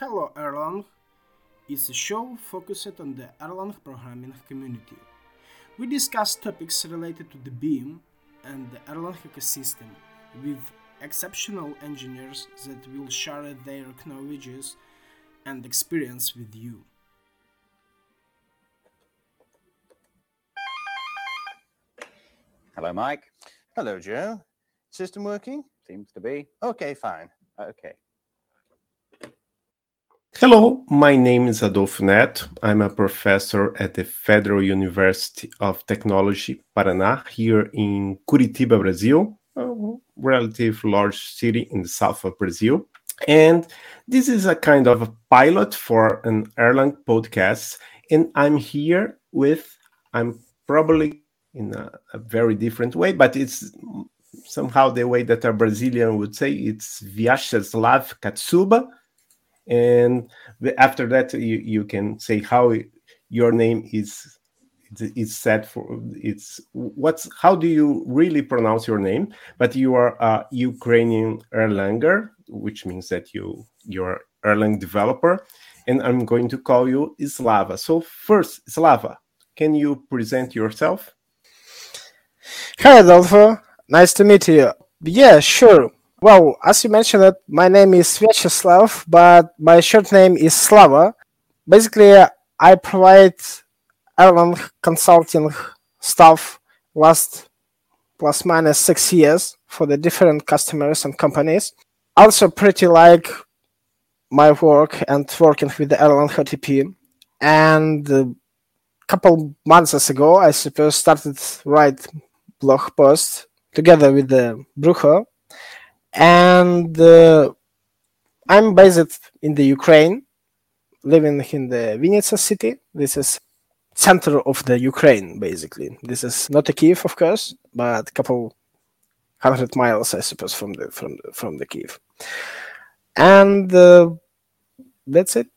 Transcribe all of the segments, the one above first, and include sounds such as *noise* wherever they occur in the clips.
Hello Erlang is a show focused on the Erlang programming community. We discuss topics related to the Beam and the Erlang ecosystem with exceptional engineers that will share their knowledge and experience with you. Hello, Mike. Hello, Joe. System working? Seems to be. Okay, fine. Okay. Hello, my name is Adolfo Neto. I'm a professor at the Federal University of Technology, Paraná, here in Curitiba, Brazil, a relative large city in the south of Brazil. And this is a kind of a pilot for an Erlang podcast. And I'm here with, I'm probably in a, a very different way, but it's somehow the way that a Brazilian would say it's Vyacheslav Katsuba and after that you, you can say how your name is is set for it's what's how do you really pronounce your name? But you are a ukrainian erlanger which means that you you're erlang developer. And i'm going to call you slava. So first slava can you present yourself? Hi adolfo. Nice to meet you. Yeah sure well, as you mentioned, my name is Vyacheslav, but my short name is Slava. Basically, I provide Erlang consulting stuff last plus minus six years for the different customers and companies. Also, pretty like my work and working with the Erlang OTP. And a couple months ago, I suppose, started write blog post together with the Brujo and uh, I'm based in the Ukraine, living in the Vinnytsia city. This is center of the Ukraine, basically. This is not a Kiev, of course, but a couple hundred miles, I suppose, from the from the, from the Kiev. And uh, that's it.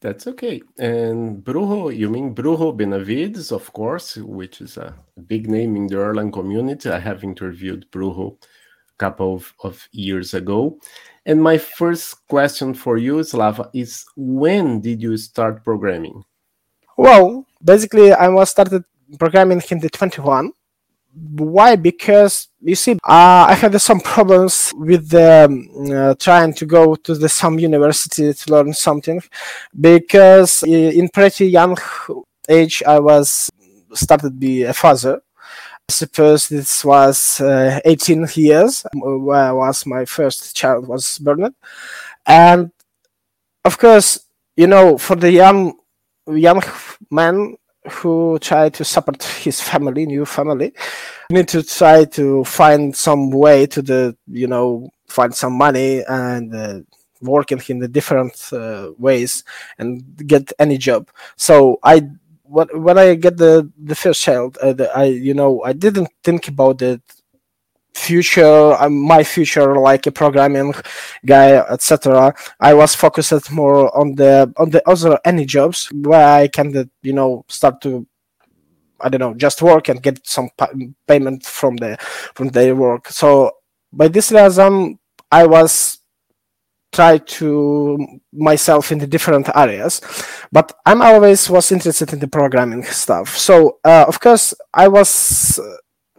That's okay. And Brujo, you mean Brujo Benavides, of course, which is a big name in the Erlang community. I have interviewed Brujo couple of, of years ago. And my first question for you, Slava, is when did you start programming? Well, basically, I was started programming in the 21. Why? Because you see, uh, I had some problems with um, uh, trying to go to the some university to learn something, because in pretty young age I was started be a father, suppose this was uh, 18 years where was my first child was born. And of course you know for the young young man who try to support his family new family need to try to find some way to the you know find some money and uh, working in the different uh, ways and get any job. So i when when I get the the first child, uh, the, I you know I didn't think about the future, uh, my future, like a programming guy, etc. I was focused more on the on the other any jobs where I can, uh, you know, start to I don't know, just work and get some payment from the from their work. So by this reason, I was try to myself in the different areas but i'm always was interested in the programming stuff. So uh, of course i was uh,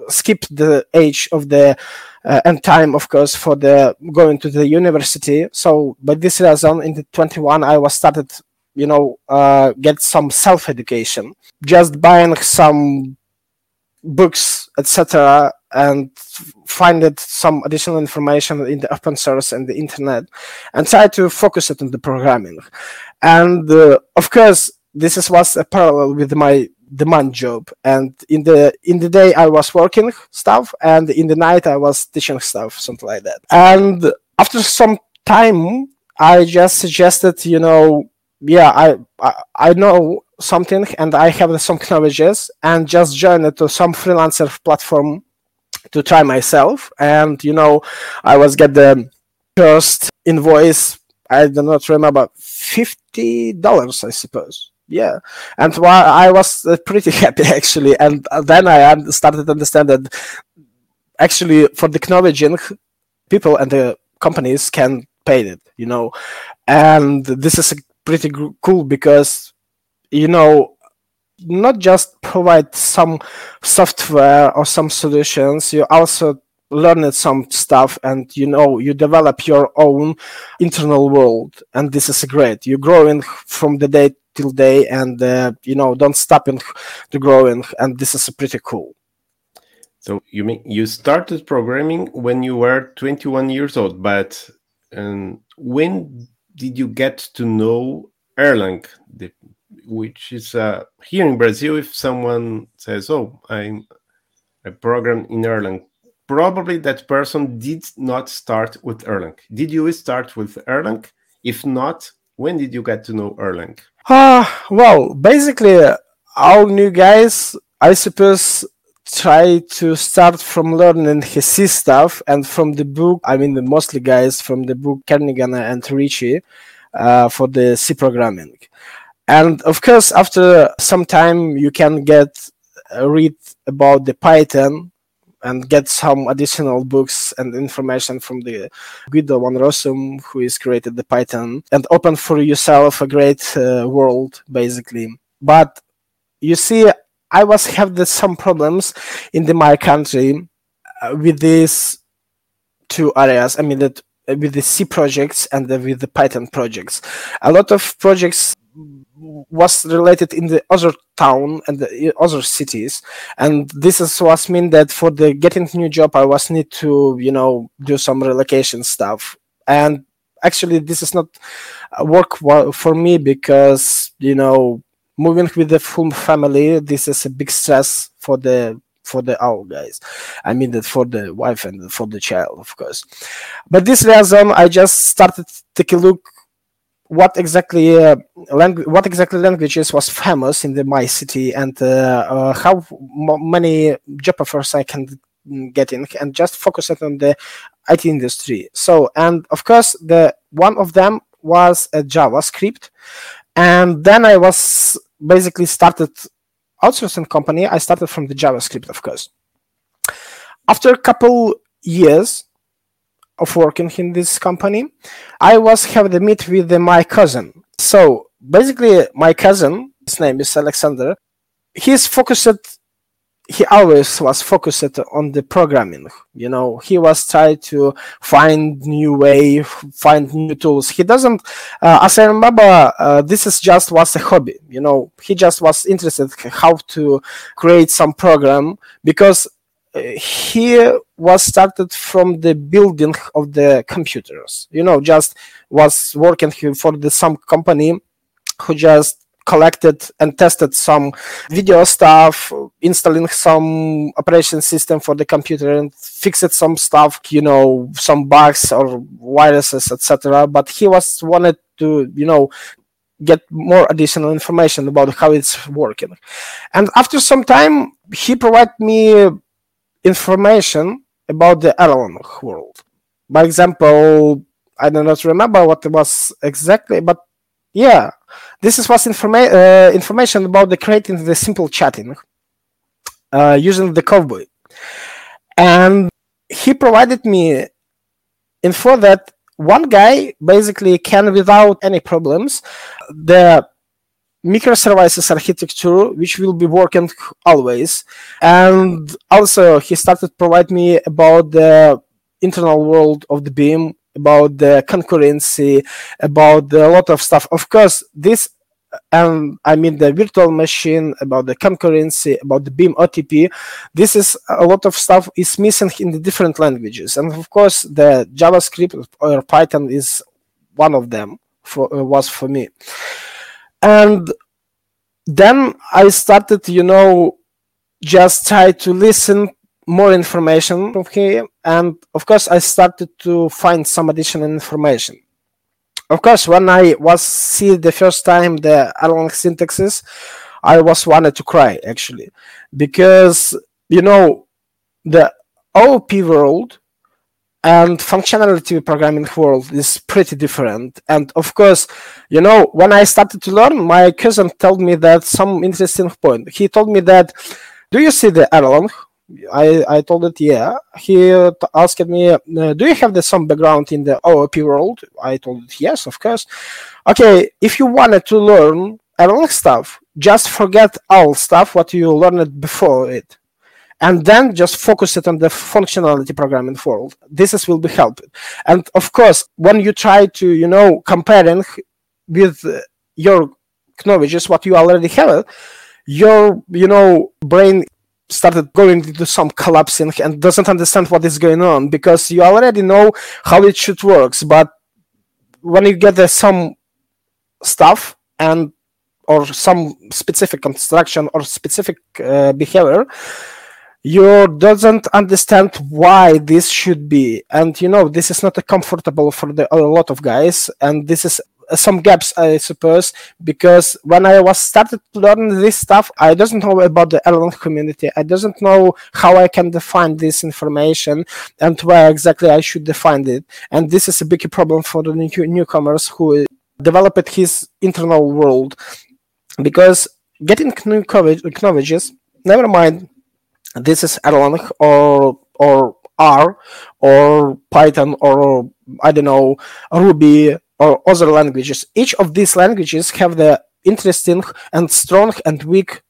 skipped the age of the uh, and time of course for the going to the university. So by this reason in the 21 i was started you know uh, get some self education just buying some books etc and find it some additional information in the open source and the internet and try to focus it on the programming. And uh, of course this is was a parallel with my demand job. And in the in the day i was working stuff and in the night i was teaching stuff something like that. And after some time i just suggested you know yeah i i, I know something and i have some knowledges and just join it to some freelancer platform to try myself. And you know i was get the first invoice i do not remember 50 dollars i suppose. Yeah. And while i was uh, pretty *laughs* happy actually. And then i started to understand that actually for the acknowledging people and the companies can pay it you know. And this is pretty cool because you know not just provide some software or some solutions you also learn some stuff and you know you develop your own internal world. And this is great. You're growing from the day till day and uh, you know don't stop in the growing. And this is pretty cool. So you mean you started programming when you were 21 years old but um, when did you get to know erlang the, which is uh, here in brazil if someone says oh i'm a program in erlang probably that person did not start with Erlang. Did you start with Erlang? If not, when did you get to know Erlang? Uh, well, basically, all new guys, I suppose, try to start from learning his C stuff and from the book, I mean, the mostly guys from the book Kernighan and Ritchie uh, for the C programming. And of course, after some time, you can get uh, read about the Python and get some additional books and information from the Guido van Rossum, who is created the Python, and open for yourself a great uh, world, basically. But you see, I was have the, some problems in the my country uh, with these two areas. I mean that uh, with the C projects and the, with the Python projects. A lot of projects was related in the other town and the other cities. And this is what mean that for the getting new job i was need to you know do some relocation stuff. And actually this is not work for me because you know moving with the full family this is a big stress for the for the all guys. I mean that for the wife and for the child of course. But this reason i just started take a look what exactly uh, langu- what exactly languages was famous in the my city and uh, uh, how m- many job offers I can get in and just focus it on the IT industry. So and of course the one of them was a JavaScript, and then I was basically started outsourcing company. I started from the JavaScript, of course. After a couple years, of working in this company, I was have the meet with the, my cousin. So basically, my cousin, his name is Alexander. He's focused. He always was focused on the programming. You know, he was trying to find new way, find new tools. He doesn't, uh, as I remember, uh, this is just was a hobby. You know, he just was interested how to create some program because he was started from the building of the computers. You know just was working for the some company who just collected and tested some video stuff installing some operation system for the computer and fixed some stuff you know some bugs or viruses etc but he was wanted to you know get more additional information about how it's working. And after some time he provided me information about the Erlang world. By example, I do not remember what it was exactly, but yeah, this is was informa- uh, information about the creating the simple chatting uh, using the Cowboy, and he provided me info that one guy basically can without any problems the microservices architecture which will be working always and also he started to provide me about the internal world of the beam about the concurrency about a lot of stuff of course this and I mean the virtual machine, about the concurrency, about the Beam OTP. This is a lot of stuff is missing in the different languages, and of course the JavaScript or Python is one of them. For uh, was for me and then I started, you know, just try to listen more information from him, and of course I started to find some additional information. Of course, when I was see the first time the Erlang syntaxes, I was wanted to cry actually, because you know the OOP world and functionality programming world is pretty different and of course you know when i started to learn my cousin told me that some interesting point he told me that do you see the erlang I, I told it, yeah. He asked me, uh, do you have the, some background in the OOP world? I told it, yes, of course. Okay, if you wanted to learn Erlang stuff, just forget all stuff what you learned before it. And then just focus it on the functionality programming world. This is, will be helping. And of course, when you try to, you know, comparing with your knowledge what you already have, your, you know, brain started going into some collapsing and doesn't understand what is going on because you already know how it should works but when you get uh, some stuff and or some specific construction or specific uh, behavior you doesn't understand why this should be and you know this is not comfortable for the, a lot of guys and this is uh, some gaps, I suppose, because when I was started to learn this stuff, I doesn't know about the Erlang community. I doesn't know how I can define this information and where exactly I should define it. And this is a big problem for the new- newcomers who developed his internal world, because getting new knowledges, never mind, this is Erlang or or R or Python or I don't know Ruby or other languages. Each of these languages have the interesting and strong and weak,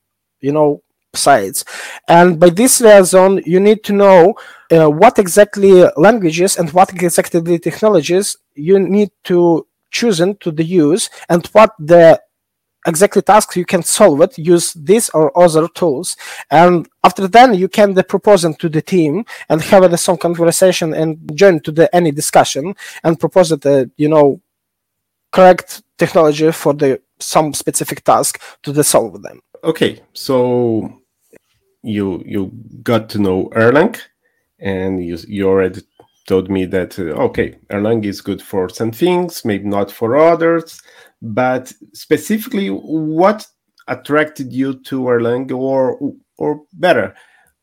you know, sides. And by this reason, you need to know uh, what exactly languages and what exactly technologies you need to choose to the use and what the exactly tasks you can solve it use this or other tools and after then you can the proposal to the team and have uh, some conversation and join to the any discussion and propose it uh, you know correct technology for the some specific task to the solve them. Okay, so you you got to know Erlang, and you you already told me that uh, okay, Erlang is good for some things, maybe not for others. But specifically, what attracted you to Erlang, or or better,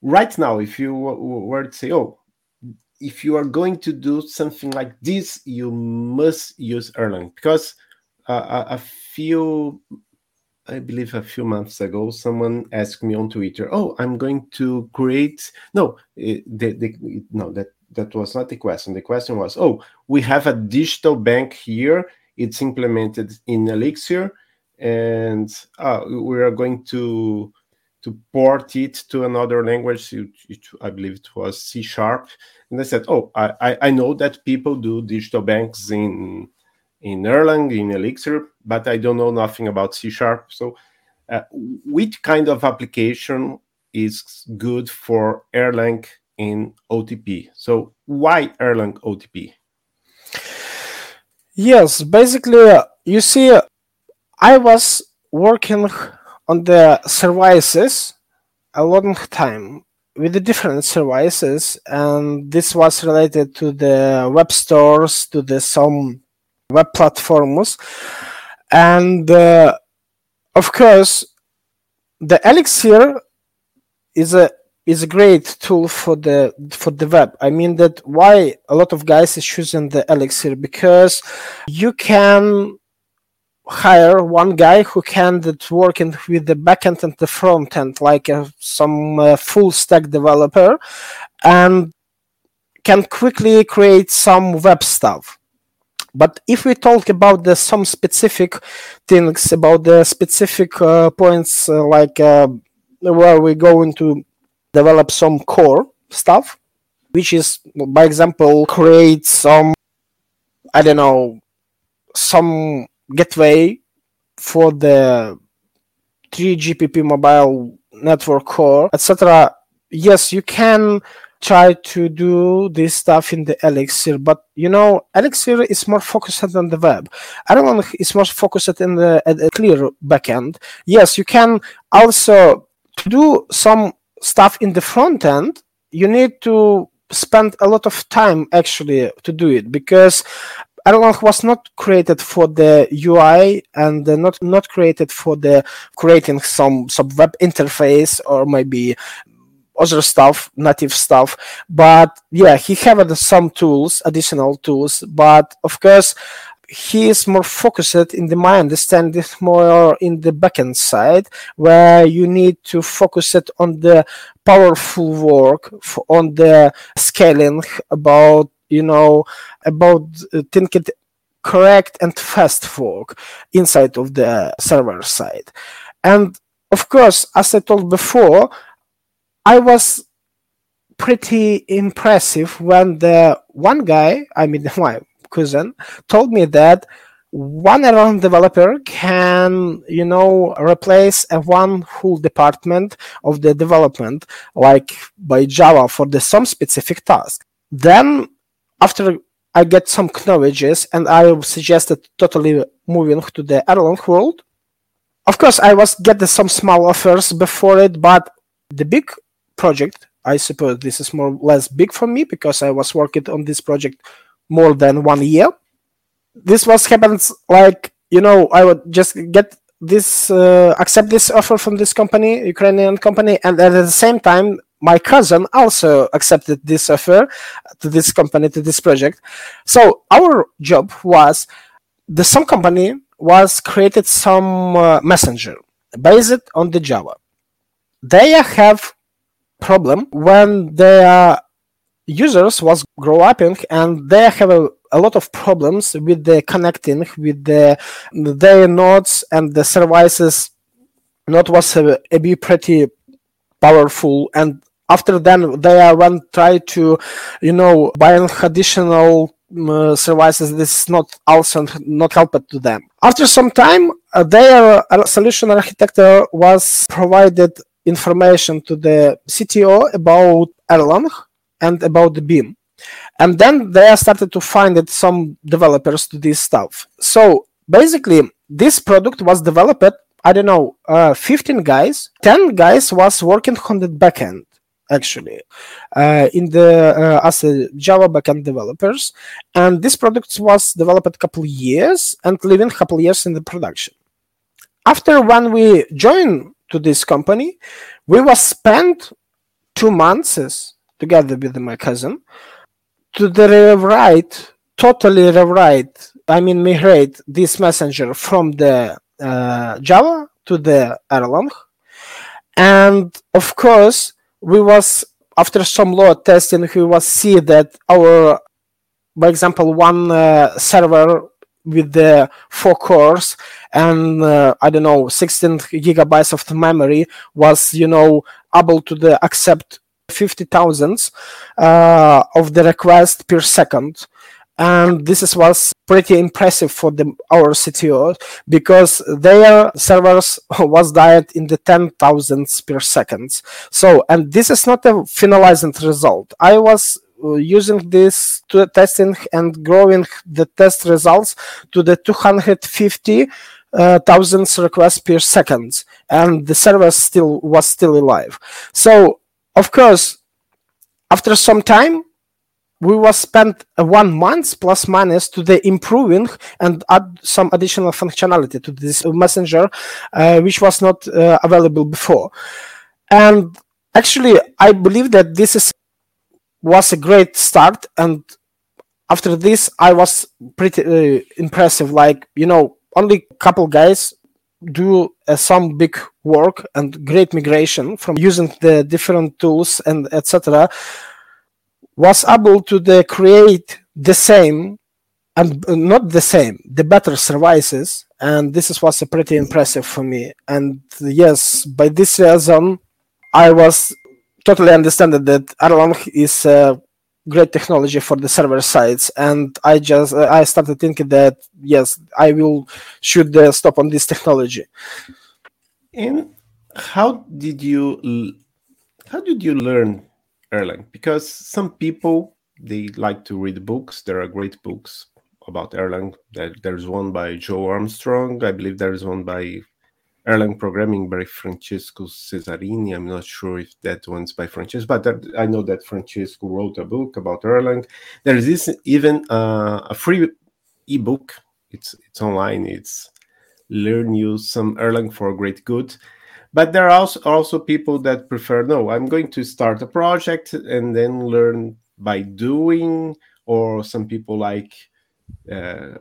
right now, if you were to say, oh, if you are going to do something like this, you must use Erlang because uh, a few, I believe, a few months ago, someone asked me on Twitter, "Oh, I'm going to create." No, it, the, the, no, that that was not the question. The question was, "Oh, we have a digital bank here. It's implemented in Elixir, and uh, we are going to." to port it to another language. It, it, I believe it was C sharp. And I said, "Oh, I, I know that people do digital banks in in Erlang, in Elixir, but I don't know nothing about C sharp. So, uh, which kind of application is good for Erlang in OTP? So, why Erlang OTP?" Yes, basically, uh, you see, I was working on the services a long time with the different services and this was related to the web stores to the some web platforms. And uh, of course the elixir is a is a great tool for the for the web i mean that why a lot of guys is choosing the elixir because you can hire one guy who can that working with the backend and the front end, like uh, some uh, full stack developer, and can quickly create some web stuff. But if we talk about the some specific things about the specific uh, points, uh, like uh, where we're going to develop some core stuff, which is, by example, create some, I don't know, some gateway for the 3GPP mobile network core, etc. Yes, you can try to do this stuff in the Elixir, but you know, Elixir is more focused on the web. Erlang is more focused in the, the clear backend. Yes, you can also do some stuff in the front end. You need to spend a lot of time actually to do it because Erlang was not created for the UI and not not created for the creating some some web interface or maybe other stuff, native stuff. But yeah, he had some tools, additional tools. But of course, he is more focused in the my understanding more in the backend side where you need to focus it on the powerful work on the scaling about you know about uh, thinking correct and fast work inside of the server side. And of course as i told before i was pretty impressive when the one guy i mean *laughs* my cousin told me that one Erlang developer can, you know, replace a one whole department of the development, like by Java for the some specific task. Then, after I get some knowledges, and I suggested totally moving to the Erlang world. Of course, I was getting some small offers before it, but the big project, I suppose this is more or less big for me because I was working on this project more than one year. This was happens like you know I would just get this uh, accept this offer from this company, Ukrainian company, and at the same time my cousin also accepted this offer to this company to this project. So our job was the some company was created some uh, messenger based on the Java. They have problem when their users was grow up and they have a, a lot of problems with the connecting with the their nodes and the services. Not was a, a be pretty powerful and after then they are when try to you know buy additional uh, services. This is not also not helped to them. After some time uh, their solution architect was provided information to the cto about erlang and about the beam. And then they started to find some developers to this stuff. So basically this product was developed i don't know uh, 15 guys. 10 guys was working on the backend actually uh, in the uh, as a java backend developers. And this product was developed a couple years and living a couple years in the production. After when we joined to this company we was spent two months together with my cousin to the rewrite totally rewrite i mean migrate this messenger from the uh, java to the erlang. And of course we was after some load testing we was see that our for example one uh, server with the four cores and uh, i don't know 16 gigabytes of memory was you know able to the accept 50,000 uh, of the request per second and this is, was pretty impressive for the, our CTO because their servers *laughs* was died in the 10,000s per second. So, and this is not a finalized result. I was uh, using this to testing and growing the test results to the 250 uh, thousands requests per second and the server still was still alive so of course after some time we was spent one month plus minus to the improving and add some additional functionality to this messenger uh, which was not uh, available before. And actually i believe that this is was a great start and after this i was pretty uh, impressive. Like you know only couple guys do uh, some big work and great migration from using the different tools and etc was able to the create the same and not the same the better services. And this is was pretty impressive for me. And yes by this reason i was totally understand that erlang is a great technology for the server sides and i just i started thinking that yes i will should uh, stop on this technology and how did you how did you learn Erlang because some people they like to read books. There are great books about Erlang. There's one by Joe Armstrong. I believe there's one by Erlang Programming by Francesco Cesarini. I'm not sure if that one's by Francesco, but I know that Francesco wrote a book about Erlang. There is even uh, a free ebook. It's it's online. It's learn you some Erlang for great good but there are also, also people that prefer no i'm going to start a project and then learn by doing or some people like uh,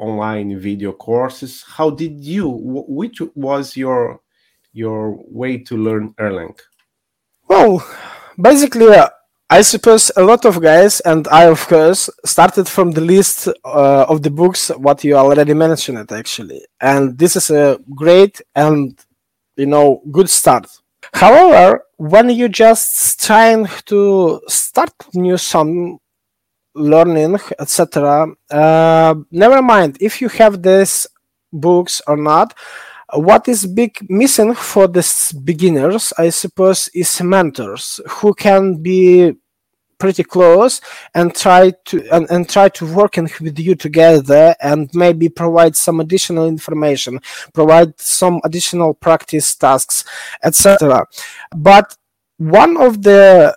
online video courses. How did you? Which was your your way to learn Erlang? Well, basically, uh, I suppose a lot of guys, and I of course, started from the list uh, of the books what you already mentioned actually, and this is a great and you know good start. However, when you just trying to start new some learning, etc., uh, never mind if you have these books or not what is big missing for these beginners i suppose is mentors who can be pretty close and try to and, and try to working with you together and maybe provide some additional information provide some additional practice tasks etc but one of the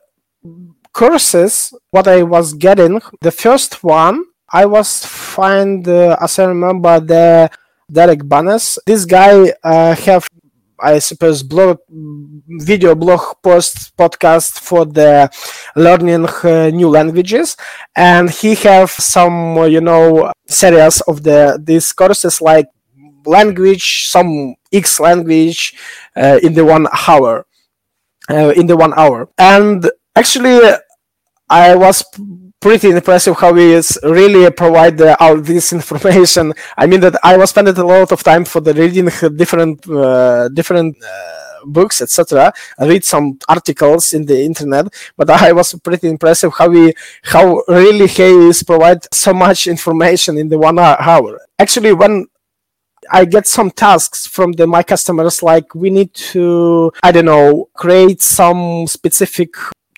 courses what i was getting the first one i was find uh, as i remember the Derek Banas. This guy uh, have I suppose blog video blog post podcast for the learning uh, new languages and he have some you know series of the these courses like language some x language uh, in the one hour uh, in the one hour and actually i was pretty impressive how we really provide the, all this information. *laughs* I mean that I was spending a lot of time for the reading different uh, different uh, books, etc. I read some articles in the internet, but I was pretty impressive how we how really he is provide so much information in the one hour. Actually, when I get some tasks from the my customers like we need to I don't know create some specific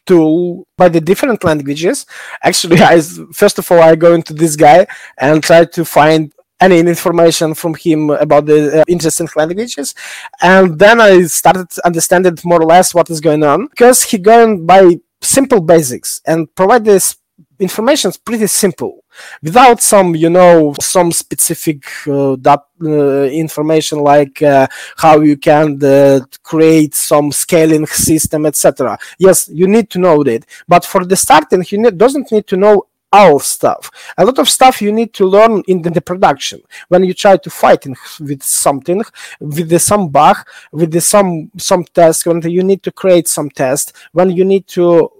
tool by the different languages. Actually, I first of all I go into this guy and try to find any information from him about the uh, interesting languages, and then I started understanding more or less what is going on because he going by simple basics and provide this information is pretty simple. Without some you know some specific uh, that uh, information like uh, how you can uh, create some scaling system etc yes you need to know that. But for the starting you need, doesn't need to know all stuff. A lot of stuff you need to learn in the, the production. When you try to fight in, with something with the, some bug with the, some some test when you need to create some test when you need to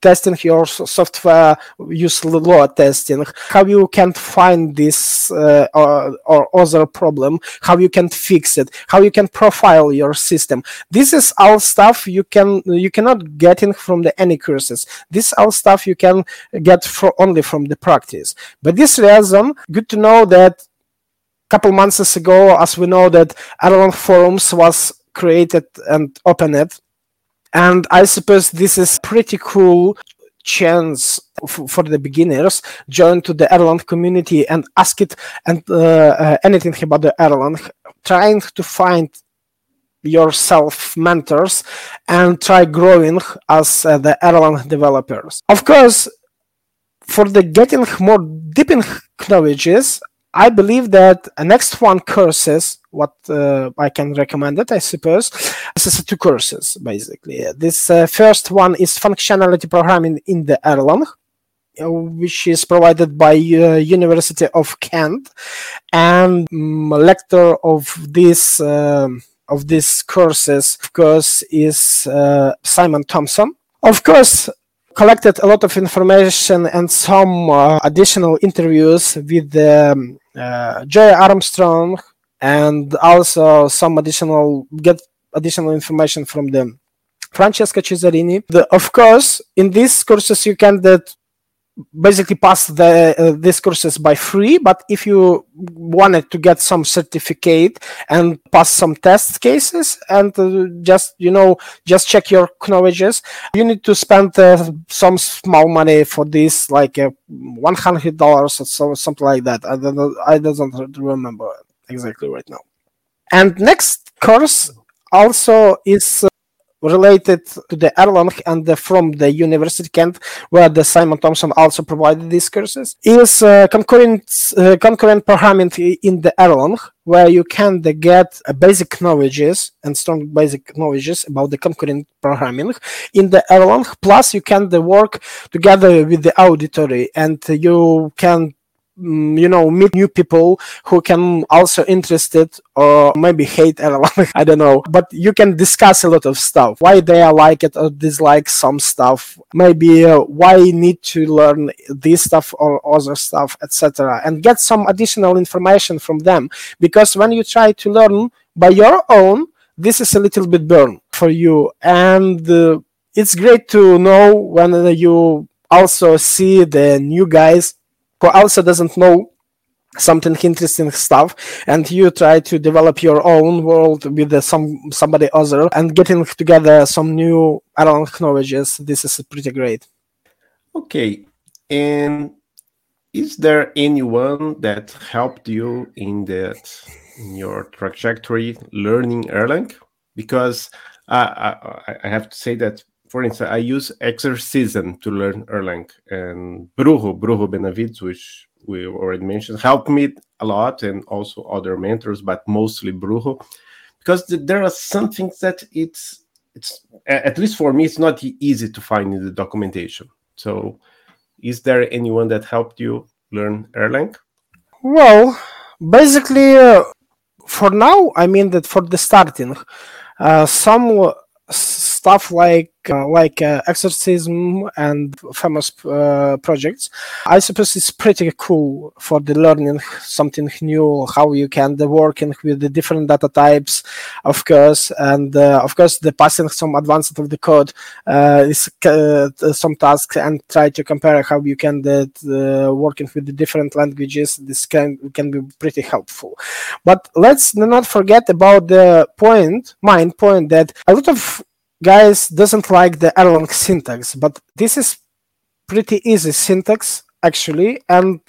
testing your software use load testing. How you can find this uh, or, or other problem how you can fix it how you can profile your system. This is all stuff you can you cannot get in from the any courses. This all stuff you can get for only from the practice. But this reason good to know that a couple months ago as we know that Erlang forums was created and opened and I suppose this is pretty cool chance for the beginners join to the Erlang community and ask it and uh, uh, anything about the Erlang, trying to find yourself mentors and try growing as uh, the Erlang developers. Of course, for the getting more deep in knowledges, I believe that the next one courses what uh, I can recommend it, I suppose. This is two courses basically. This uh, first one is functionality programming in the Erlang, uh, which is provided by uh, University of Kent, and um, lecturer of this um, of these courses, of course, is uh, Simon Thompson. Of course, collected a lot of information and some uh, additional interviews with um, uh, Armstrong and also some additional get additional information from them. Francesco Cesarini. The, of course, in these courses you can that basically pass the uh, these courses by free but if you wanted to get some certificate and pass some test cases and uh, just you know just check your knowledges you need to spend uh, some small money for this like uh, 100 dollars or so, something like that. I don't know, i don't remember exactly right now. And next course also is uh, related to the Erlang and the, from the University Kent, where the Simon Thompson also provided these courses, is uh, concurrent uh, concurrent programming in the Erlang, where you can uh, get basic knowledges and strong basic knowledges about the concurrent programming in the Erlang. Plus, you can work together with the auditory, and you can you know meet new people who can also interested or maybe hate Erlang. *laughs* I don't know, but you can discuss a lot of stuff. Why they are like it or dislike some stuff. Maybe uh, why need to learn this stuff or other stuff, etc. And get some additional information from them because when you try to learn by your own, this is a little bit burn for you and. Uh, it's great to know when you also see the new guys who also doesn't know something interesting stuff and you try to develop your own world with uh, some somebody other and getting together some new Erlang knowledges this is pretty great. Okay and is there anyone that helped you in that in your trajectory learning Erlang? Because uh, I, I have to say that for instance, I use Exercism to learn Erlang, and Brujo, Brujo Benavides, which we already mentioned, helped me a lot, and also other mentors, but mostly Brujo, because there are some things that it's it's at least for me, it's not easy to find in the documentation. So, is there anyone that helped you learn Erlang? Well, basically, uh, for now, I mean that for the starting, uh, some stuff like uh, like uh, exercism and famous uh, projects. I suppose it's pretty cool for the learning something new how you can the working with the different data types of course and uh, of course the passing some advanced of the code uh, is uh, some tasks and try to compare how you can the, working with the different languages this can can be pretty helpful. But let's not forget about the point main point that a lot of guys doesn't like the Erlang syntax, but this is pretty easy syntax actually, and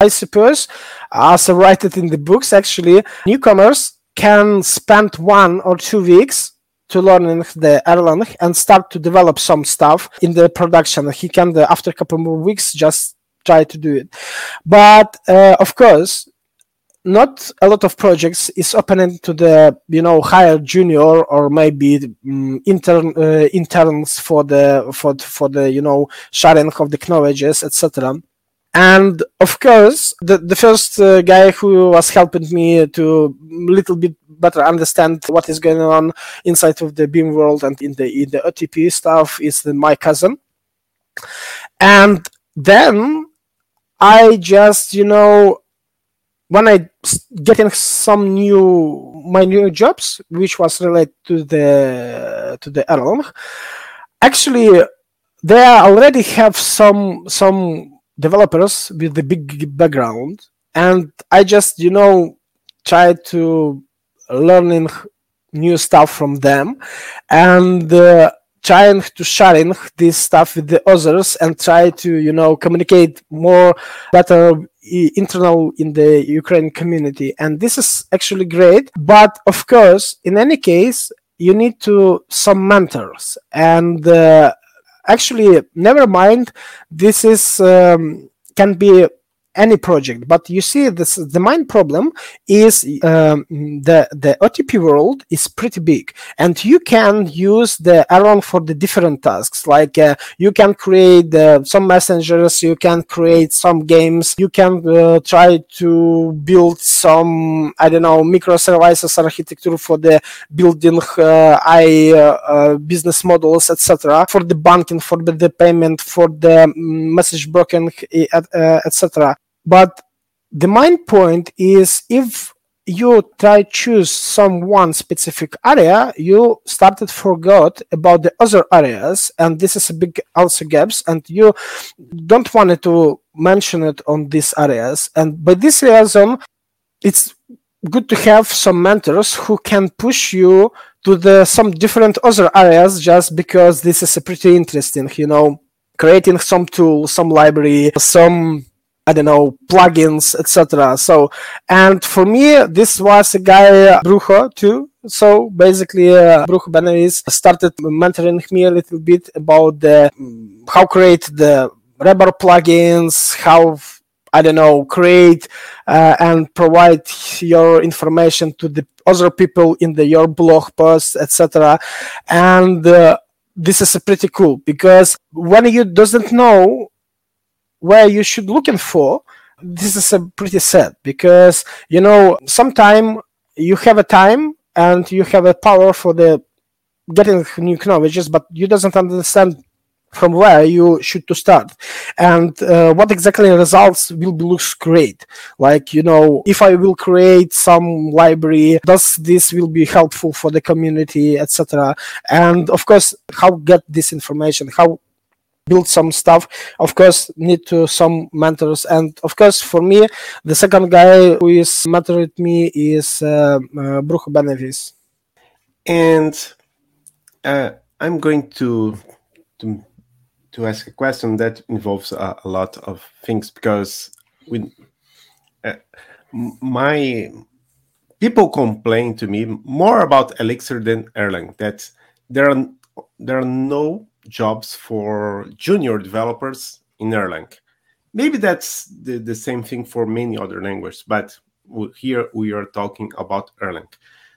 I suppose, as I write it in the books, actually, newcomers can spend one or two weeks to learning the Erlang and start to develop some stuff in the production. He can, after a couple more weeks, just try to do it. But uh, of course, not a lot of projects is open to the you know higher junior or maybe um, intern uh, interns for the for for the you know sharing of the knowledges etc and of course the, the first uh, guy who was helping me to little bit better understand what is going on inside of the beam world and in the in the otp stuff is the, my cousin. And then i just you know when I getting some new my new jobs, which was related to the to the Erlang, actually they already have some some developers with the big background, and I just you know try to learning new stuff from them, and. Uh, trying to sharing this stuff with the others and try to you know communicate more better internal in the Ukraine community. And this is actually great. But of course, in any case, you need to some mentors and uh, actually never mind this is um, can be any project. But you see, this the main problem is um, the the OTP world is pretty big, and you can use the Erlang for the different tasks. Like uh, you can create uh, some messengers, you can create some games, you can uh, try to build some I don't know microservices architecture for the building uh, I uh, uh, business models, etc. For the banking, for the, the payment, for the mm, message broken, etc. But the main point is if you try choose some one specific area, you started forgot about the other areas, and this is a big also gaps, and you don't want to mention it on these areas. And by this reason, it's good to have some mentors who can push you to the some different other areas just because this is a pretty interesting, you know, creating some tool, some library, some I don't know, plugins, etc. So, and for me, this was a guy, Brujo, too. So basically, uh, Brujo Benavides started mentoring me a little bit about the how create the Rebar plugins, how I don't know, create uh, and provide your information to the other people in the your blog posts, etc. And uh, this is pretty cool because when you doesn't know where you should looking for this is a pretty sad because you know sometime you have a time and you have a power for the getting new knowledges but you doesn't understand from where you should to start. And uh, what exactly results will looks great. Like you know if i will create some library does this will be helpful for the community etc and of course how get this information? How build some stuff of course need to some mentors and of course for me the second guy who is mentoring me is uh, uh, Brujo Benavides and uh, i'm going to to to ask a question that involves a, a lot of things because we, uh, my people complain to me more about Elixir than Erlang. That there are there are no jobs for junior developers in Erlang. Maybe that's the, the same thing for many other languages, but here we are talking about Erlang.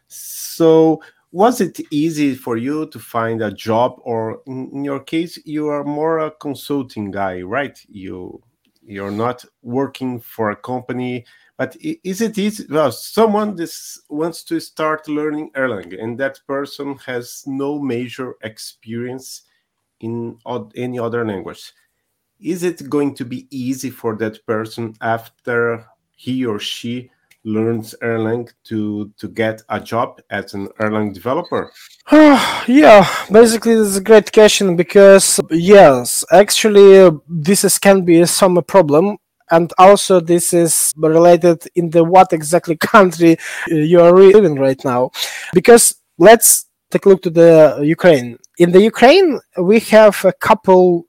So was it easy for you to find a job or in your case you are more a consulting guy right you you're not working for a company but is it easy well someone this wants to start learning erlang and that person has no major experience in any other language. Is it going to be easy for that person after he or she learns Erlang to to get a job as an Erlang developer? *sighs* yeah, basically this is a great question because yes, actually this is, can be some problem. And also this is related in the what exactly *laughs* country you are living right now. Because let's take a look to the Ukraine. In the Ukraine, we have a couple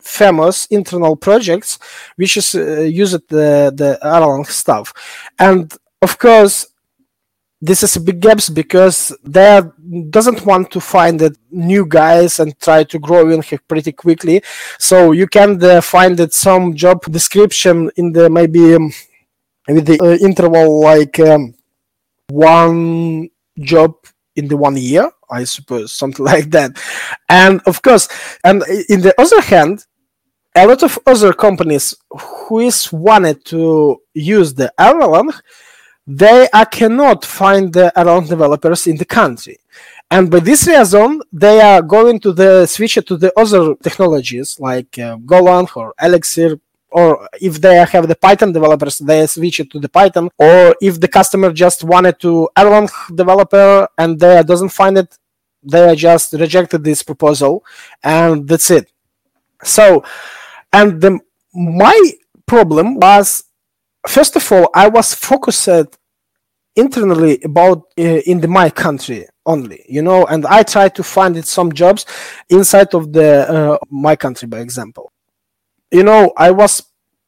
famous internal projects which is uh, used the the Erlang stuff, and of course this is a big gaps because they doesn't want to find the new guys and try to grow in here pretty quickly. So you can uh, find that some job description in the maybe um, with the uh, interval like um, one job in the one year, I suppose, *laughs* something like that. And of course, and in the other hand, a lot of other companies who is wanted to use the Erlang, they uh, cannot find the Erlang developers in the country. And by this reason, they are going to the switch to the other technologies like uh, Golang or Elixir, or if they have the Python developers, they switch it to the Python. Or if the customer just wanted to Erlang developer and they doesn't find it, they just rejected this proposal, and that's it. So and the, my problem was, first of all, I was focused internally about uh, in the my country only you know and i tried to find it some jobs inside of the uh, my country by example you know i was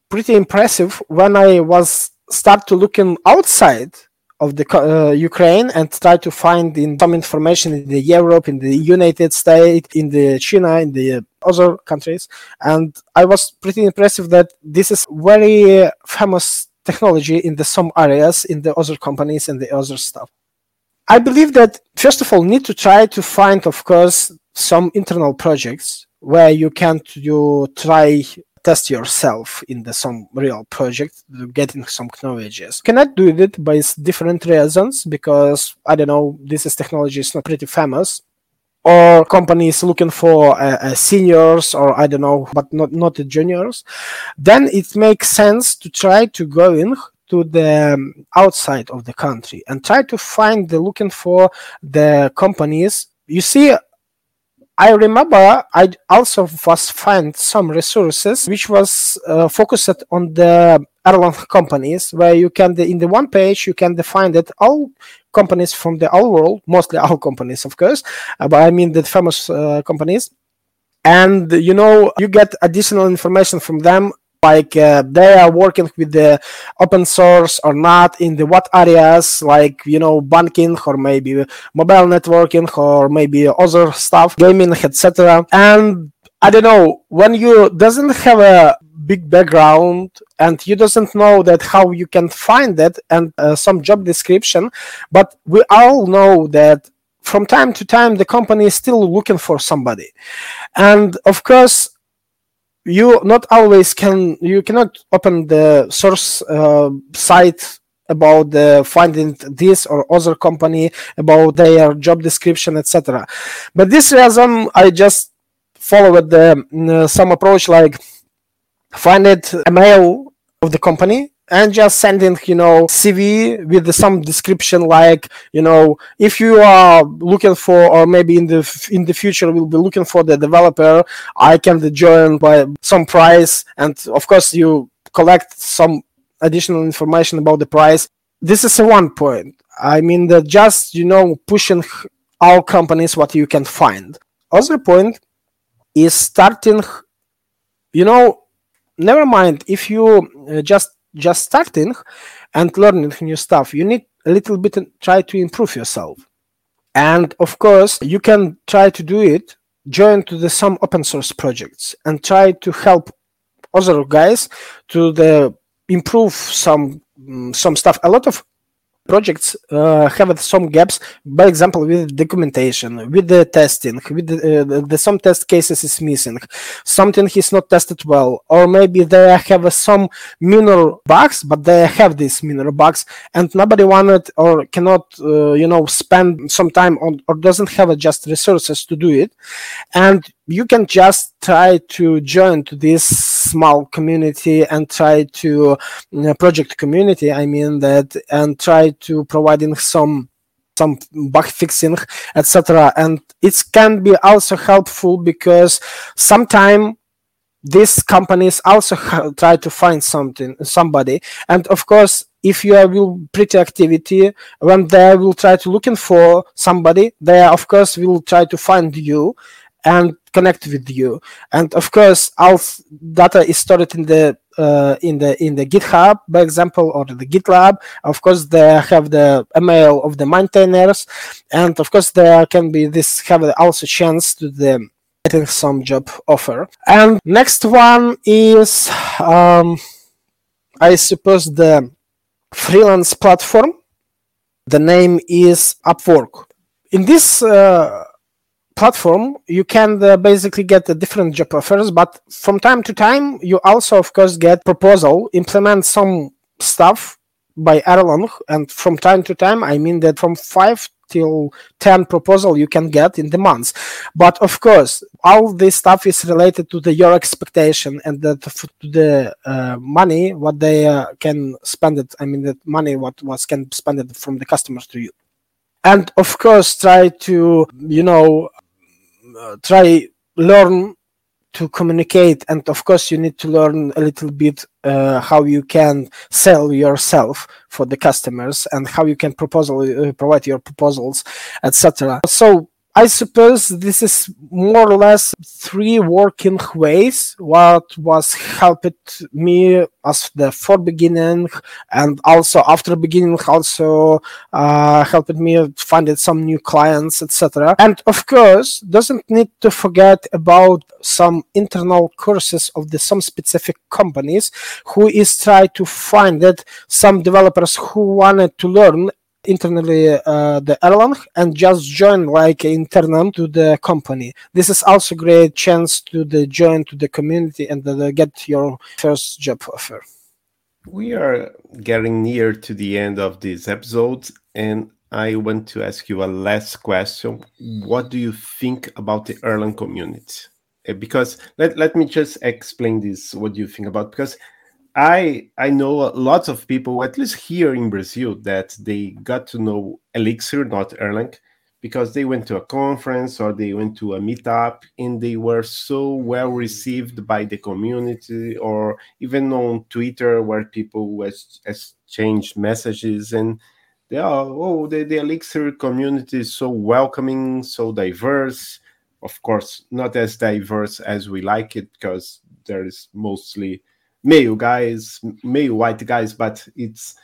pretty impressive when i was start to looking outside of the uh, Ukraine and try to find in some information in the Europe, in the United States, in the China, in the other countries. And I was pretty impressive that this is very famous technology in the some areas, in the other companies and the other stuff. I believe that first of all, need to try to find, of course, some internal projects where you can you try test yourself in the some real project getting some knowledges. Cannot do it by different reasons? Because i don't know this is technology is not pretty famous. Or companies looking for uh, uh, seniors or i don't know but not not juniors. Then it makes sense to try to go in to the um, outside of the country and try to find the looking for the companies. You see I remember I also was find some resources which was uh, focused on the Erlang *laughs* companies where you can in the one page you can define that all companies from the whole world mostly *laughs* all companies of course uh, but I mean the famous uh, companies and you know you get additional information from them like uh, they are working with the open source or not in the what areas like you know banking or maybe mobile networking or maybe other stuff gaming etc and i don't know when you doesn't have a big background and you doesn't know that how you can find that and uh, some job description but we all know that from time to time the company is still looking for somebody. And of course you not always can you cannot open the source uh, site about the finding this or other company about their job description etc but this reason i just followed the uh, some approach like find it email of the company and just sending you know cv with some description like you know if you are looking for or maybe in the in the future will be looking for the developer i can join by some price. And of course you collect some additional information about the price. This is one point. I mean that just you know pushing all companies what you can find. Other point is starting you know never mind if you uh, just just starting and learning new stuff you need a little bit and try to improve yourself. And of course you can try to do it join to the some open source projects and try to help other guys to the improve some mm, some stuff. A lot of projects uh, have some gaps by example with documentation with the testing with the, uh, the, some test cases is missing something is not tested well or maybe they have some minor bugs but they have these minor bugs and nobody wanted or cannot uh, you know spend some time on or doesn't have just resources to do it. And you can just try to join to this small community and try to uh, project community i mean that and try to providing some some bug fixing etc and it can be also helpful because sometime these companies also try to find something somebody. And of course if you will pretty activity when they will try to looking for somebody they of course will try to find you and connect with you. And of course, all data is stored in the uh, in the in the GitHub, by example, or the GitLab. Of course, they have the email of the maintainers, and of course, there can be this have also chance to the getting some job offer. And next one is, um, I suppose, the freelance platform. The name is Upwork. In this uh, platform, you can uh, basically get the different job offers, but from time to time, you also, of course, get proposal, implement some stuff by Erlang, and from time to time, I mean that from five till 10 proposal you can get in the months but of course all this stuff is related to the your expectation and that to the uh, money what they uh, can spend it i mean the money what was can spend it from the customers to you. And of course try to you know try learn to communicate and of course you need to learn a little bit uh, how you can sell yourself for the customers and how you can proposal uh, provide your proposals etc so I suppose this is more or less three working ways. What was helped me as the for beginning and also after beginning also uh, helped me find some new clients, etc. And of course, doesn't need to forget about some internal courses of the some specific companies who is try to find it some developers who wanted to learn internally uh, the Erlang and just join like internal to the company. This is also great chance to the join to the community and the, get your first job offer. We are getting near to the end of this episode, and I want to ask you a last question. What do you think about the Erlang community? Uh, because let, let me just explain this. What do you think about? Because I I know lots of people, at least here in Brazil, that they got to know Elixir, not Erlang, because they went to a conference or they went to a meetup and they were so well received by the community or even on Twitter where people exchanged messages and they are oh the, the Elixir community is so welcoming, so diverse. Of course, not as diverse as we like it because there is mostly male guys, male white guys, but it's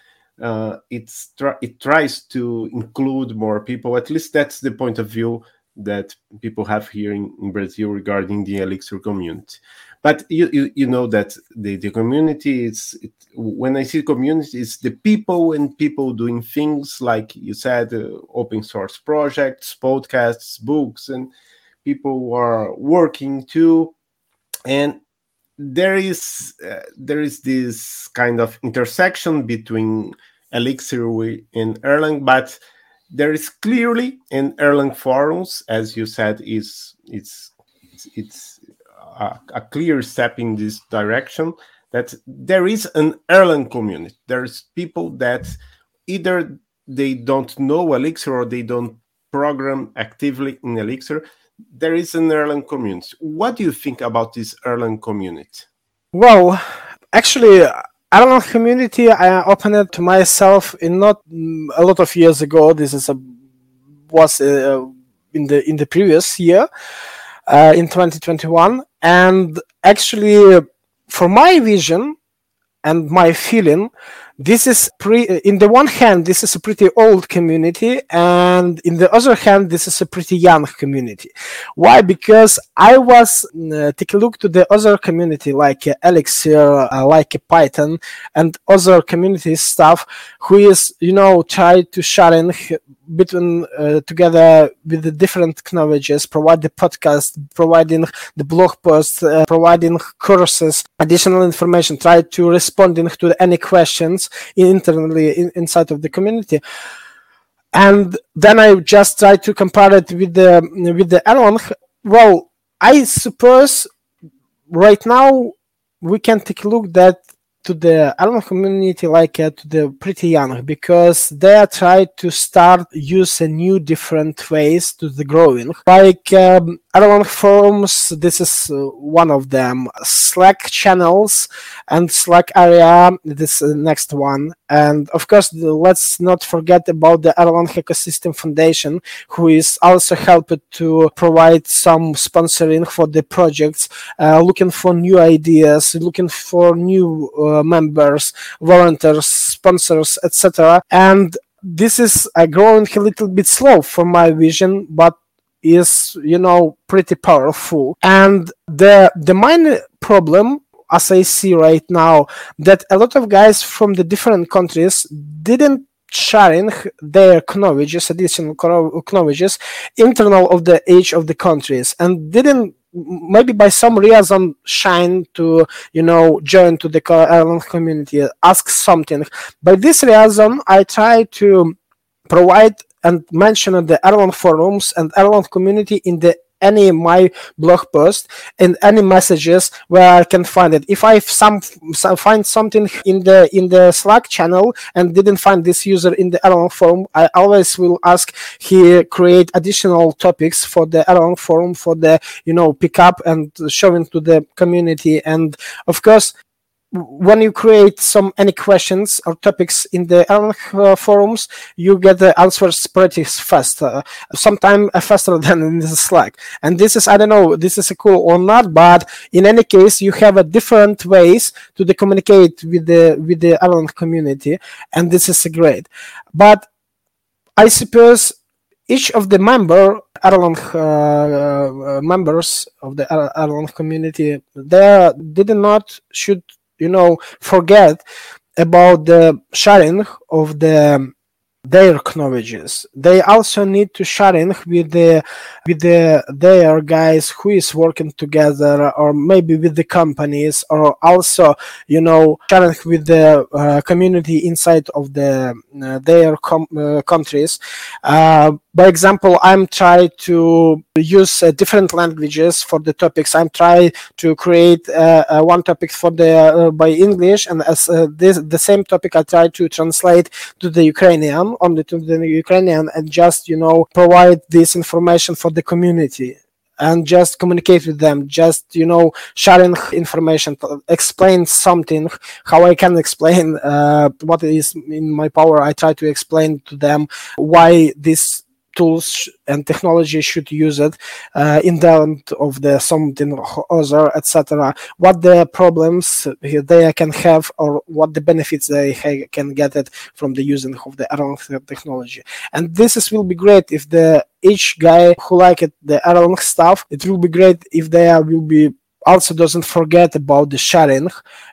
uh, it's it tries to include more people. At least that's the point of view that people have here in, in Brazil regarding the Elixir community. But you, you, you know that the, the community is it, when I see community, it's the people and people doing things like you said, uh, open source projects, podcasts, books, and people who are working too. And there is uh, there is this kind of intersection between Elixir and Erlang, but there is clearly in Erlang forums, as you said, is it's it's a, a clear step in this direction that there is an Erlang community. There's people that either they don't know Elixir or they don't program actively in Elixir. There is an Erlang community. What do you think about this Erlang community? Well, actually, Erlang community I opened it to myself in not mm, a lot of years ago. This is a was uh, in the in the previous year uh, in 2021, and actually, for my vision and my feeling, this is pre in the one hand this is a pretty old community and in the other hand this is a pretty young community. Why? Because i was uh, take a look to the other community like uh, elixir uh, like uh, python and other community stuff who is you know try to sharing between uh, together with the different knowledges provide the podcast providing the blog posts uh, providing courses additional information try to responding to any questions internally in, inside of the community and then i just try to compare it with the with the Erlang. well i suppose right now we can take a look that to the Erlang community like uh, to the pretty young because they are trying to start use a new different ways to the growing. Like um, Erlang forums this is uh, one of them slack channels and slack area this uh, next one and of course let's not forget about the Erlang ecosystem foundation who is also helped to provide some sponsoring for the projects uh, looking for new ideas looking for new uh, members, volunteers, sponsors, etc. And this is uh, growing a little bit slow for my vision, but is you know pretty powerful. And the the main problem as I see right now, that a lot of guys from the different countries didn't sharing their knowledges, additional knowledges, internal of the age of the countries, and didn't maybe by some reason shine to you know join to the Erlang uh, community ask something by this reason i try to provide and mention the Erlang forums and Erlang community in the any my blog post and any messages where I can find it. If I some, some find something in the in the Slack channel and didn't find this user in the Erlang forum, I always will ask he create additional topics for the Erlang forum for the you know pick up and showing to the community. And of course, when you create some any questions or topics in the uh, forums, you get the answers pretty fast, uh, sometimes uh, faster *laughs* than in the Slack. And this is I don't know this is cool or not, but in any case, you have a different ways to the communicate with the with the Erlang community, and this is great. But I suppose each of the member Erlang uh, uh, members of the Erlang community they did not should you know forget about the sharing of the their knowledges. They also need to sharing with the with the their guys who is working together, or maybe with the companies, or also you know sharing with the uh, community inside of the uh, their com- uh, countries. Uh, by example, I'm trying to use uh, different languages for the topics. I'm trying to create uh, one topic for the by English, and as this the same topic, I try to translate to the Ukrainian, only to the Ukrainian, and just you know provide this information for the community and just communicate with them just you know sharing information explain something how i can explain uh, what is in my power i try to explain to them why this tools and technology should use it uh, in the of the something other etc what the problems they can have or what the benefits they can get it from the using of the Erlang technology. And this is will be great if the each guy who like it the Erlang stuff it will be great if they will be also doesn't forget about the sharing.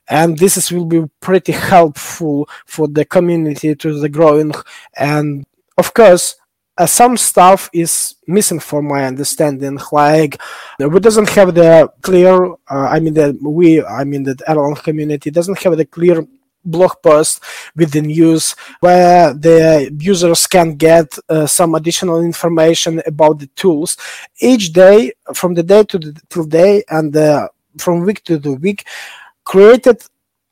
And this is will be pretty helpful for the community to the growing. And of course uh, some stuff is missing from my understanding. Like we doesn't have the clear. Uh, I mean that we. I mean that Erlang community doesn't have the clear blog post with the news where the users can get uh, some additional information about the tools each day from the day to the till day and uh, from week to the week created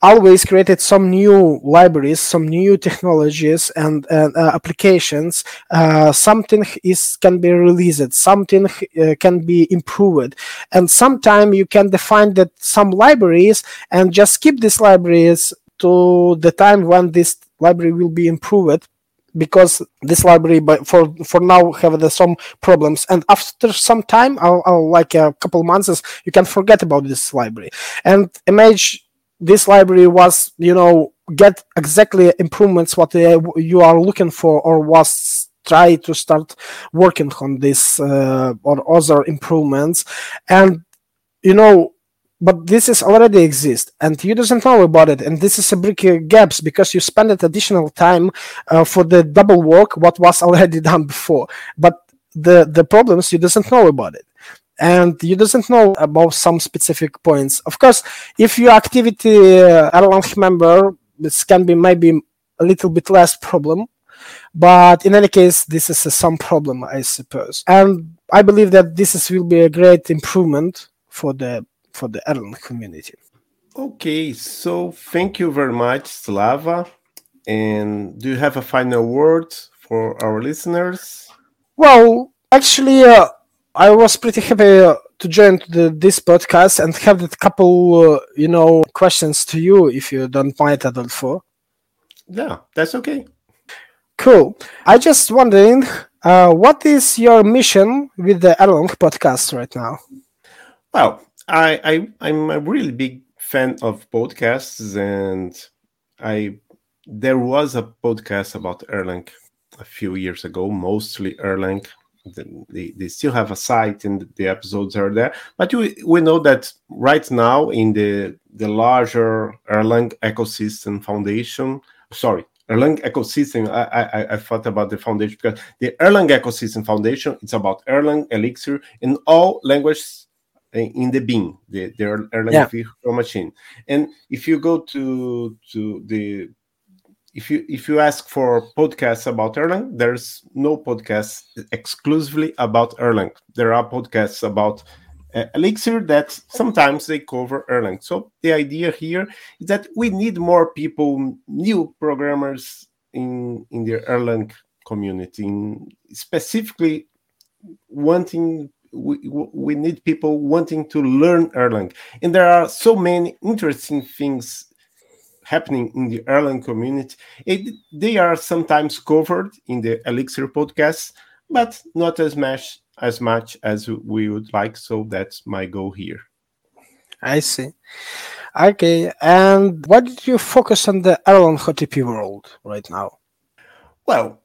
always created some new libraries, some new *laughs* technologies and, and uh, applications. Uh, something is can be released, something uh, can be improved, and sometimes you can define that some libraries and just keep these libraries to the time when this library will be improved because this library for for now have the, some problems. And after some time I'll, I'll like a couple months you can forget about this library. And image this library was you know get exactly improvements what you are looking for or was try to start working on this uh, or other improvements. And you know but this is already exist and you doesn't know about it. And this is a big gaps because you spend additional time uh, for the double work what was *laughs* already done before. But the the problems you doesn't know about it and you doesn't know about some specific points. Of course, if your activity uh, Erlang member, this can be maybe a little bit less problem, but in any case, this is some problem, I suppose. And I believe that this is, will be a great improvement for the for the Erlang community. Okay, so thank you very much, Slava. And do you have a final word for our listeners? Well, actually, uh, I was pretty happy to join the, this podcast and have a couple, uh, you know, questions to you if you don't mind, Adolfo. Yeah, that's okay. Cool. I just wondering, uh, what is your mission with the Erlang podcast right now? Well, I, I I'm a really big fan of podcasts, and I there was a podcast about Erlang a few years ago, mostly Erlang they, they still have a site and the episodes are there but we, we know that right now in the the larger erlang ecosystem foundation sorry erlang ecosystem I, I i thought about the foundation because the erlang ecosystem foundation it's about erlang elixir and all languages eh, in the bin the, the erlang yeah. virtual machine and if you go to to the if you if you ask for podcasts about Erlang, there's no podcast exclusively about Erlang. There are podcasts about uh, Elixir that sometimes they cover Erlang. So the idea here is that we need more people, new programmers in in the Erlang community, in specifically wanting we, we need people wanting to learn Erlang. And there are so many interesting things happening in the Erlang community. It, they are sometimes covered in the Elixir podcast, but not as much as much as we would like. So that's my goal here. I see. Okay, and why did you focus on the Erlang HTTP world right now? Well,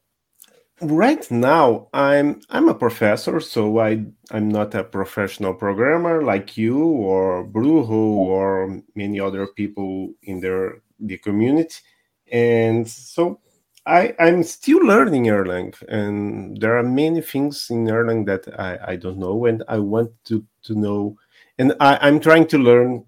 right now i'm i'm a professor so i i'm not a professional programmer like you or brujo or many other people in their the community and so I, I'm still learning Erlang, and there are many things in Erlang that I, I don't know, and I want to, to know. And I, I'm trying to learn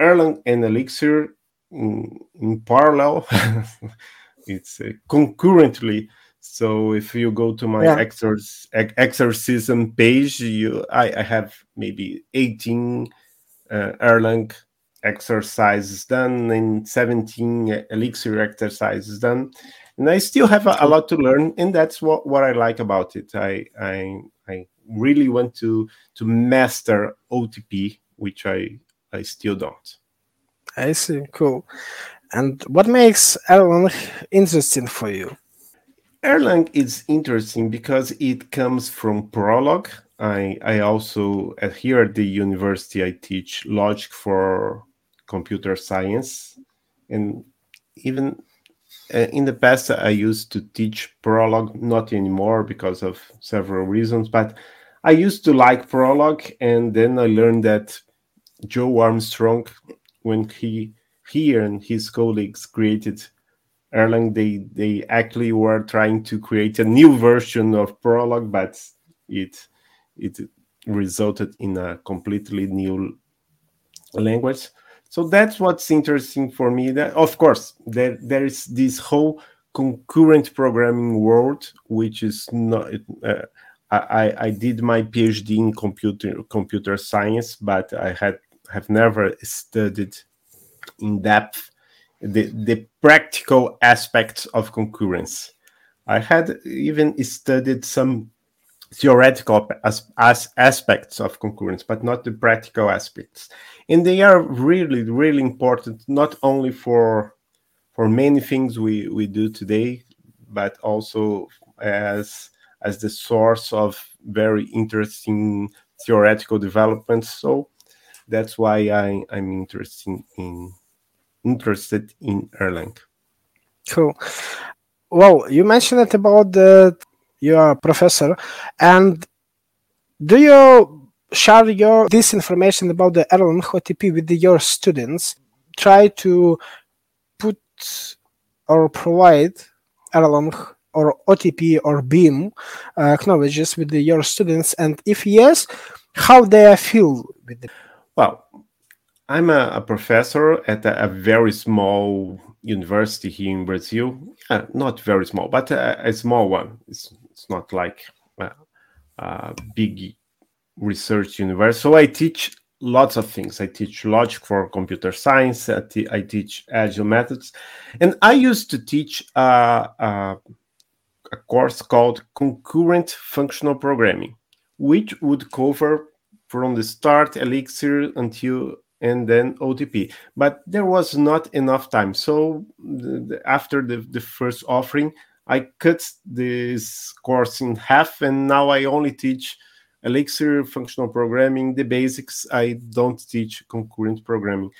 Erlang and Elixir in, in parallel. *laughs* it's uh, concurrently. So if you go to my yeah. exorc- Exercism page, you I, I have maybe 18 uh, Erlang exercises done and 17 elixir exercises done. And i still have a, a, lot to learn and that's what, what i like about it. I i i really want to to master otp which i i still don't. I see cool. And what makes erlang interesting for you? Erlang is interesting because it comes from prolog I, I also at here at the university I teach logic for computer science and even uh, in the past i used to teach prolog not anymore because of several reasons but i used to like prolog and then i learned that joe armstrong when he he and his colleagues created Erlang, they they actually were trying to create a new version of Prolog, but it it resulted in a completely new language. So that's what's interesting for me. That of course there there is this whole concurrent programming world, which is not. Uh, I, I did my PhD in computer computer science, but I had have never studied in depth the, the practical aspects of concurrence. I had even studied some theoretical as, as aspects of concurrence, but not the practical aspects. And they are really, really important, not only for for many things we, we do today, but also as as the source of very interesting theoretical developments. So that's why I, I'm interested in interested in Erlang. Cool. Well, you mentioned it about the your professor, and do you share your this information about the Erlang OTP with your students? Try to put or provide Erlang or OTP or Beam uh, acknowledges with the, your students, and if yes, how they feel with it? Well, I'm a, a professor at a, a, very small university here in Brazil. Uh, not very small, but a, a small one. It's, it's not like a, a big research university. So I teach lots of things. I teach logic for computer science. I, teach agile methods, and I used to teach a, a course called concurrent functional programming, which would cover from the start Elixir until and then OTP. But there was not enough time. So the, the, after the, the first offering, I cut this course in half, and now I only teach Elixir functional programming, the basics. I don't teach concurrent programming.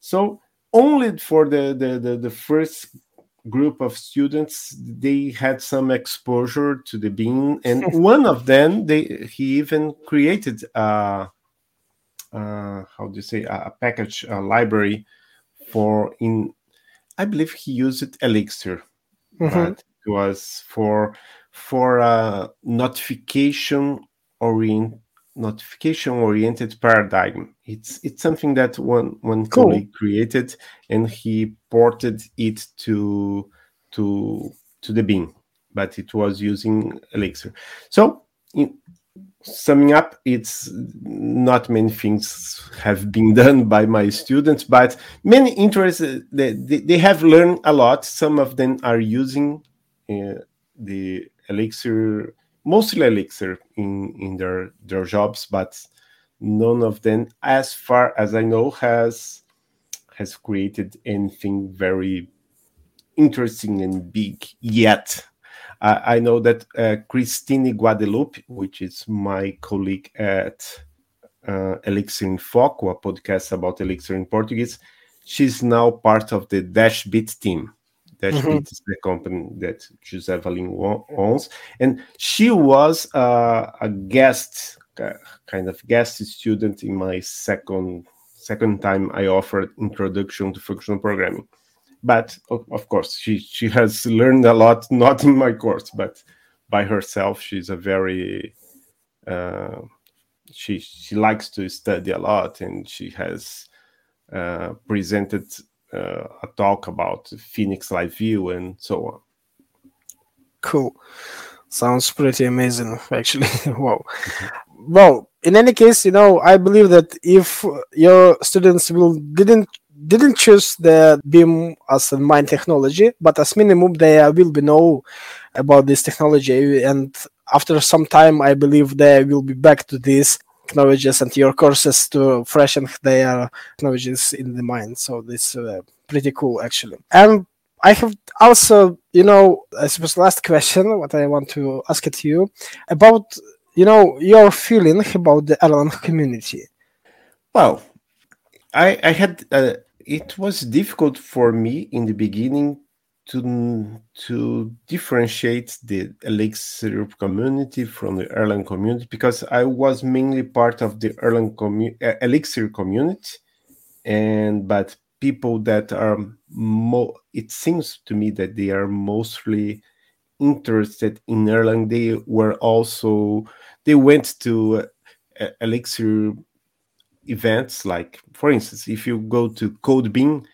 So only for the, the, the, the first group of students they had some exposure to the BEAM and *laughs* one of them they he even created a uh, how do you say a, a package a library for in i believe he used elixir mm-hmm. but it was for for a notification orient notification oriented paradigm it's it's something that one one cool. colleague created and he ported it to to to the BEAM but it was using elixir so in, summing up, it's not many things have been *laughs* done by my students, but many interests they, they have learned a lot. Some of them are using uh, the Elixir, mostly Elixir in, in their, their jobs, but none of them, as far as I know, has has created anything very interesting and big yet. I know that uh, Christine Guadeloupe, which is my colleague at uh, Elixir in Foco, a podcast about Elixir in Portuguese, she's now part of the Dashbit team. Dashbit mm-hmm. is the company that José Valim owns. And she was uh, a guest, kind of guest student in my second second time I offered introduction to functional programming but of course she she has learned a lot not in my course but by herself she's a very uh, she she likes to study a lot and she has uh, presented Uh, a talk about phoenix live view and so on. Cool. Sounds pretty amazing *laughs* actually. *laughs* Wow. *laughs* Well in any case you know i believe that if your students will didn't didn't choose the beam as a mine technology, but as minimum they will be know about this technology. And after some time, I believe they will be back to these technologies and your courses to freshen their technologies in the mind. So this uh, pretty cool actually. And I have also, you know, I suppose last question, what I want to ask it to you about, you know, your feeling about the Erlang community. Well, I, I had uh, it was difficult for me in the beginning to to differentiate the Elixir community from the Erlang community because I was mainly part of the Erlang commu- uh, Elixir community, and but people that are it seems to me that they are mostly interested in Erlang. They were also they went to uh, Elixir events. Like for instance, if you go to CodeBean,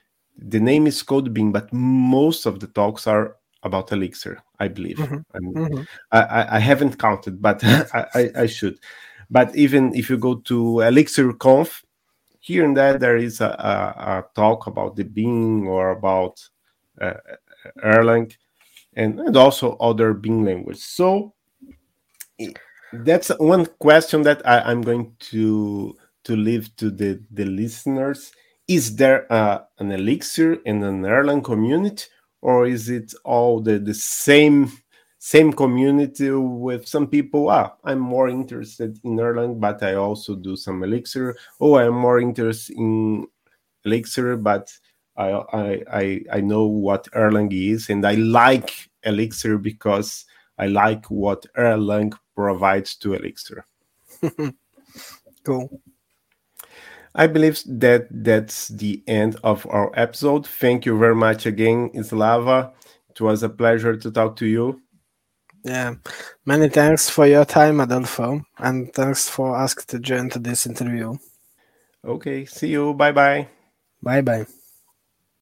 the name is Code BEAM, but most of the talks are about Elixir. I believe. Mhm. I'm- Mhm. I, I, I haven't counted, but *laughs* I, I, should. But even if you go to Elixir Conf, here and there there is a, a, a talk about the BEAM or about uh, Erlang, and, and also other BEAM language. So that's one question that I, I'm going to to leave to the the listeners. Is there an Elixir in an Erlang community, or is it all the the same? same community with some people ah i'm more interested in erlang but i also do some elixir oh i'm more interested in elixir but i i i, I know what erlang is and i like elixir because i like what erlang provides to elixir *laughs* Cool. I believe that that's the end of our episode thank you very much again islava it was a pleasure to talk to you Yeah. Many thanks for your time, Adolfo, and thanks for asking to join to this interview. okay see you bye bye Bye bye.